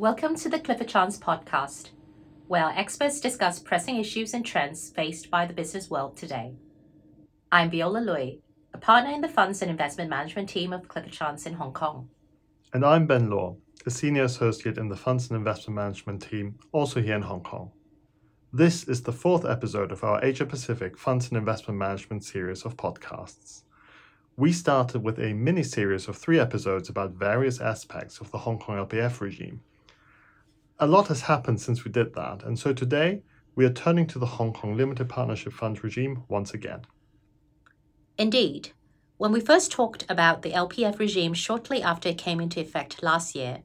Welcome to the Clifford Chance podcast, where our experts discuss pressing issues and trends faced by the business world today. I'm Viola Lui, a partner in the funds and investment management team of Clifford Chance in Hong Kong. And I'm Ben Lohr, a senior associate in the funds and investment management team, also here in Hong Kong. This is the fourth episode of our Asia Pacific Funds and Investment Management series of podcasts. We started with a mini series of three episodes about various aspects of the Hong Kong LPF regime a lot has happened since we did that, and so today we are turning to the Hong Kong Limited Partnership Fund regime once again. Indeed. When we first talked about the LPF regime shortly after it came into effect last year,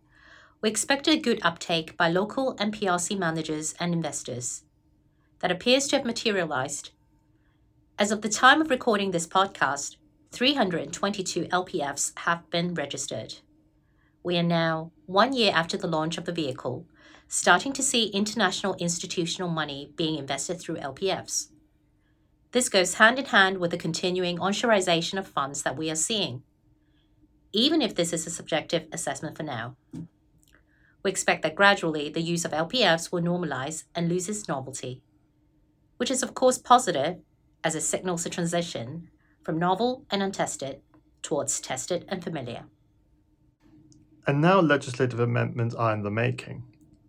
we expected a good uptake by local and PRC managers and investors. That appears to have materialized. As of the time of recording this podcast, 322 LPFs have been registered. We are now one year after the launch of the vehicle, starting to see international institutional money being invested through LPFs. This goes hand in hand with the continuing onshorization of funds that we are seeing, even if this is a subjective assessment for now. We expect that gradually the use of LPFs will normalize and lose its novelty, which is, of course, positive as it signals a transition from novel and untested towards tested and familiar. And now legislative amendments are in the making.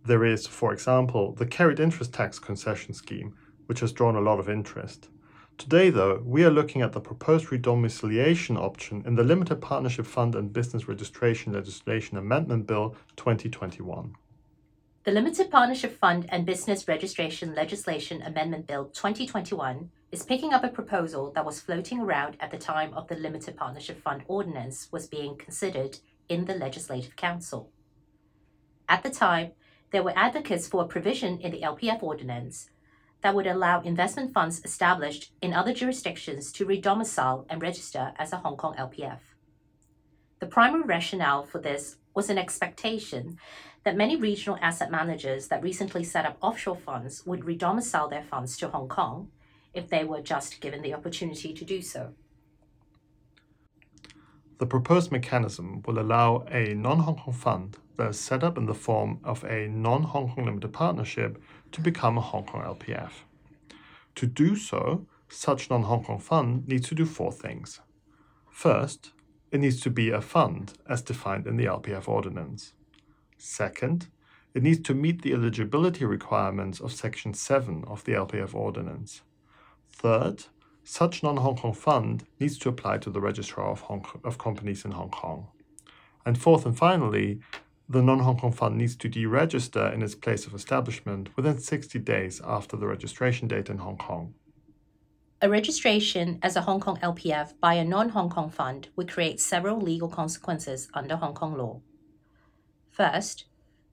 There is, for example, the carried interest tax concession scheme, which has drawn a lot of interest. Today, though, we are looking at the proposed redomiciliation option in the Limited Partnership Fund and Business Registration Legislation Amendment Bill 2021. The Limited Partnership Fund and Business Registration Legislation Amendment Bill 2021 is picking up a proposal that was floating around at the time of the Limited Partnership Fund Ordinance was being considered in the Legislative Council. At the time, there were advocates for a provision in the LPF ordinance that would allow investment funds established in other jurisdictions to redomicile and register as a Hong Kong LPF. The primary rationale for this was an expectation that many regional asset managers that recently set up offshore funds would redomicile their funds to Hong Kong if they were just given the opportunity to do so. The proposed mechanism will allow a non Hong Kong fund that is set up in the form of a non Hong Kong limited partnership to become a Hong Kong LPF. To do so, such non Hong Kong fund needs to do four things. First, it needs to be a fund as defined in the LPF ordinance. Second, it needs to meet the eligibility requirements of Section 7 of the LPF ordinance. Third, such non-Hong Kong fund needs to apply to the Registrar of, Hong of Companies in Hong Kong. And fourth and finally, the non-Hong Kong fund needs to deregister in its place of establishment within 60 days after the registration date in Hong Kong. A registration as a Hong Kong LPF by a non-Hong Kong fund would create several legal consequences under Hong Kong law. First,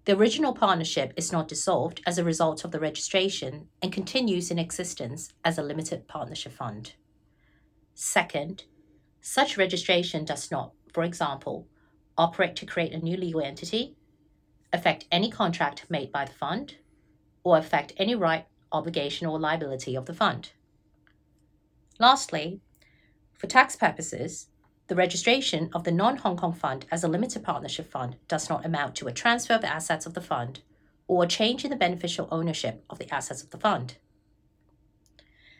the original partnership is not dissolved as a result of the registration and continues in existence as a limited partnership fund. Second, such registration does not, for example, operate to create a new legal entity, affect any contract made by the fund, or affect any right, obligation, or liability of the fund. Lastly, for tax purposes, the registration of the non Hong Kong fund as a limited partnership fund does not amount to a transfer of assets of the fund or a change in the beneficial ownership of the assets of the fund.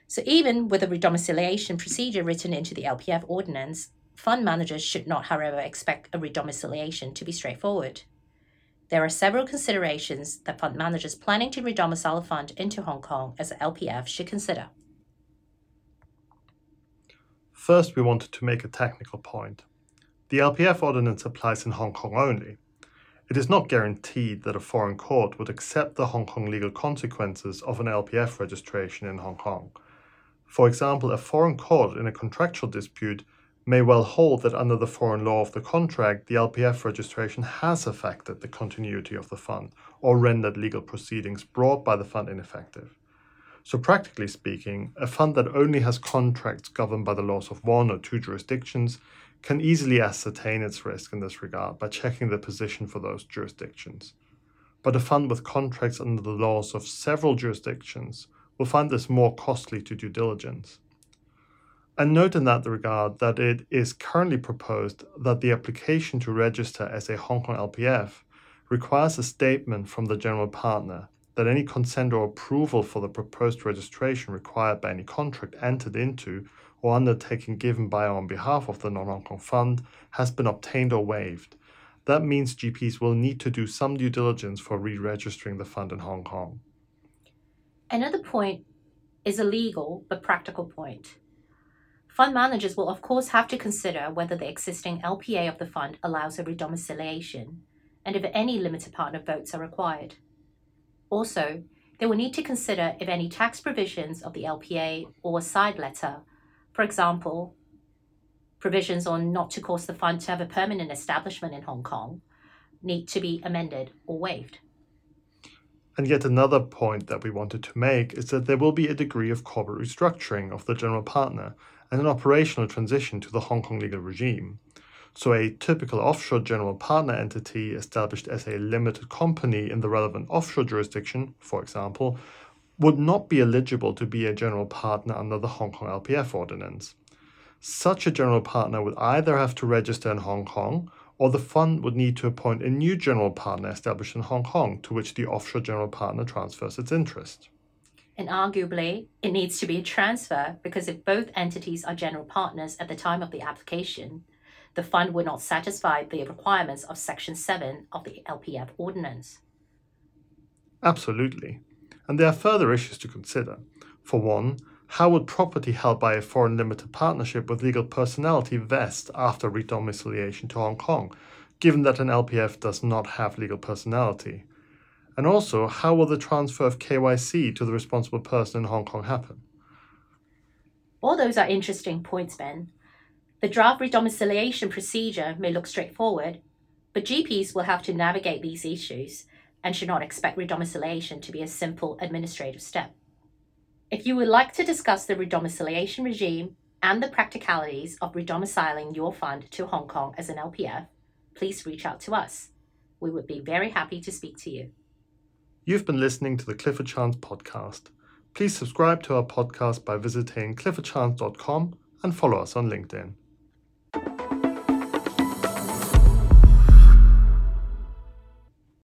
So, even with a redomiciliation procedure written into the LPF ordinance, fund managers should not, however, expect a redomiciliation to be straightforward. There are several considerations that fund managers planning to redomicile a fund into Hong Kong as an LPF should consider. First, we wanted to make a technical point. The LPF ordinance applies in Hong Kong only. It is not guaranteed that a foreign court would accept the Hong Kong legal consequences of an LPF registration in Hong Kong. For example, a foreign court in a contractual dispute may well hold that under the foreign law of the contract, the LPF registration has affected the continuity of the fund or rendered legal proceedings brought by the fund ineffective. So, practically speaking, a fund that only has contracts governed by the laws of one or two jurisdictions can easily ascertain its risk in this regard by checking the position for those jurisdictions. But a fund with contracts under the laws of several jurisdictions will find this more costly to due diligence. And note in that regard that it is currently proposed that the application to register as a Hong Kong LPF requires a statement from the general partner that any consent or approval for the proposed registration required by any contract entered into or undertaking given by or on behalf of the non Hong Kong fund has been obtained or waived. That means GPs will need to do some due diligence for re registering the fund in Hong Kong. Another point is a legal but practical point. Fund managers will, of course, have to consider whether the existing LPA of the fund allows a redomiciliation and if any limited partner votes are required. Also, they will need to consider if any tax provisions of the LPA or a side letter, for example, provisions on not to cause the fund to have a permanent establishment in Hong Kong, need to be amended or waived. And yet another point that we wanted to make is that there will be a degree of corporate restructuring of the general partner and an operational transition to the Hong Kong legal regime. So, a typical offshore general partner entity established as a limited company in the relevant offshore jurisdiction, for example, would not be eligible to be a general partner under the Hong Kong LPF ordinance. Such a general partner would either have to register in Hong Kong or the fund would need to appoint a new general partner established in Hong Kong to which the offshore general partner transfers its interest. And arguably, it needs to be a transfer because if both entities are general partners at the time of the application, the fund would not satisfy the requirements of Section 7 of the LPF Ordinance. Absolutely. And there are further issues to consider. For one, how would property held by a foreign limited partnership with legal personality vest after redomiciliation to Hong Kong, given that an LPF does not have legal personality? And also, how will the transfer of KYC to the responsible person in Hong Kong happen? All those are interesting points, Ben. The draft redomiciliation procedure may look straightforward, but GPs will have to navigate these issues and should not expect redomiciliation to be a simple administrative step. If you would like to discuss the redomiciliation regime and the practicalities of redomiciling your fund to Hong Kong as an LPF, please reach out to us. We would be very happy to speak to you. You've been listening to the Clifford Chance podcast. Please subscribe to our podcast by visiting cliffordchance.com and follow us on LinkedIn.